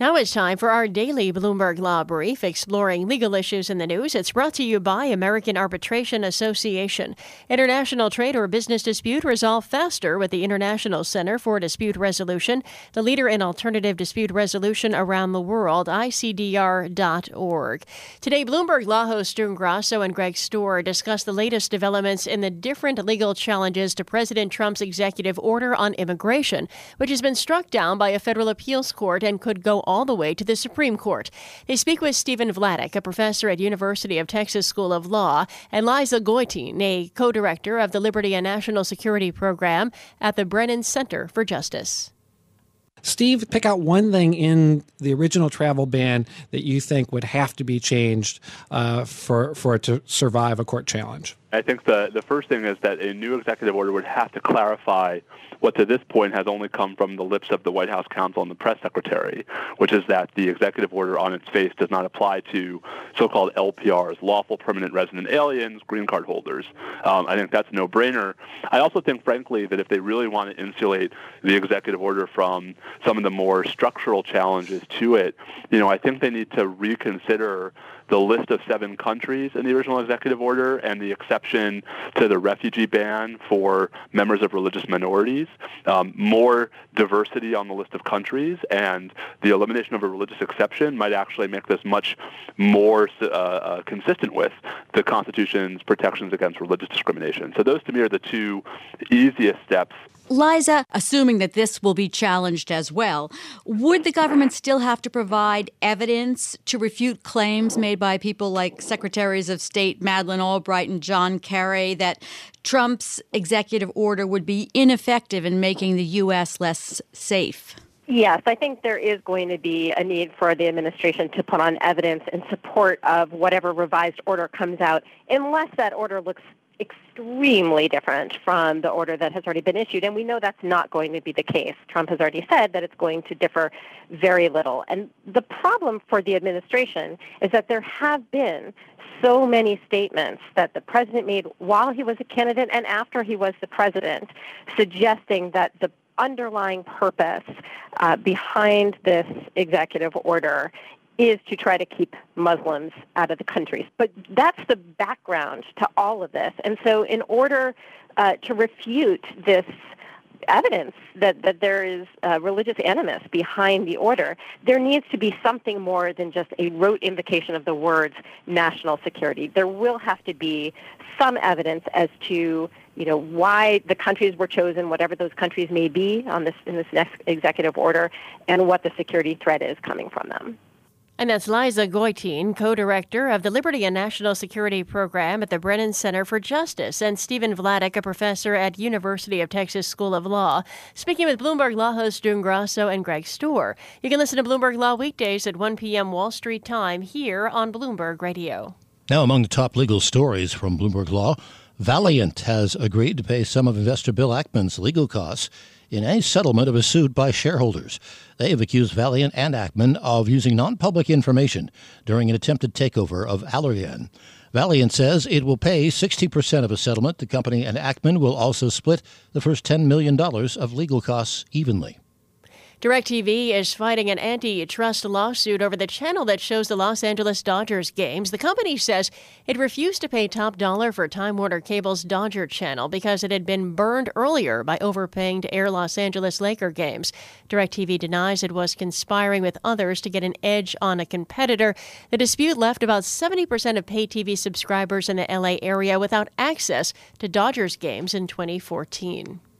Now it's time for our daily Bloomberg Law Brief, exploring legal issues in the news. It's brought to you by American Arbitration Association. International trade or business dispute resolved faster with the International Center for Dispute Resolution, the leader in alternative dispute resolution around the world, ICDR.org. Today, Bloomberg Law hosts June Grasso and Greg Stohr discuss the latest developments in the different legal challenges to President Trump's executive order on immigration, which has been struck down by a federal appeals court and could go all the way to the Supreme Court. They speak with Stephen Vladeck, a professor at University of Texas School of Law, and Liza Goitein, a co-director of the Liberty and National Security Program at the Brennan Center for Justice. Steve, pick out one thing in the original travel ban that you think would have to be changed uh, for for it to survive a court challenge. I think the the first thing is that a new executive order would have to clarify what to this point has only come from the lips of the White House counsel and the press secretary, which is that the executive order on its face does not apply to so-called LPRs, lawful permanent resident aliens, green card holders. Um, I think that's a no-brainer. I also think, frankly, that if they really want to insulate the executive order from some of the more structural challenges to it, you know, I think they need to reconsider the list of seven countries in the original executive order and the exception to the refugee ban for members of religious minorities, um, more diversity on the list of countries, and the elimination of a religious exception might actually make this much more uh, uh, consistent with the Constitution's protections against religious discrimination. So those to me are the two easiest steps Liza, assuming that this will be challenged as well, would the government still have to provide evidence to refute claims made by people like Secretaries of State Madeleine Albright and John Kerry that Trump's executive order would be ineffective in making the U.S. less safe? Yes, I think there is going to be a need for the administration to put on evidence in support of whatever revised order comes out, unless that order looks extremely different from the order that has already been issued. And we know that's not going to be the case. Trump has already said that it's going to differ very little. And the problem for the administration is that there have been so many statements that the president made while he was a candidate and after he was the president, suggesting that the underlying purpose uh, behind this executive order is to try to keep Muslims out of the country. But that's the background to all of this. And so, in order uh, to refute this evidence that, that there is uh, religious animus behind the order, there needs to be something more than just a rote invocation of the words national security. There will have to be some evidence as to you know why the countries were chosen, whatever those countries may be on this in this next executive order, and what the security threat is coming from them. And that's Liza Goitein, co director of the Liberty and National Security Program at the Brennan Center for Justice, and Stephen Vladeck, a professor at University of Texas School of Law, speaking with Bloomberg Law hosts June Grasso and Greg Stohr. You can listen to Bloomberg Law weekdays at 1 p.m. Wall Street time here on Bloomberg Radio. Now, among the top legal stories from Bloomberg Law, Valeant has agreed to pay some of investor Bill Ackman's legal costs in a settlement of a suit by shareholders. They have accused Valeant and Ackman of using non public information during an attempted takeover of Allergan. Valeant says it will pay 60% of a settlement. The company and Ackman will also split the first $10 million of legal costs evenly. DirecTV is fighting an antitrust lawsuit over the channel that shows the Los Angeles Dodgers games. The company says it refused to pay top dollar for Time Warner Cable's Dodger channel because it had been burned earlier by overpaying to air Los Angeles Laker games. DirecTV denies it was conspiring with others to get an edge on a competitor. The dispute left about 70% of pay TV subscribers in the LA area without access to Dodgers games in 2014.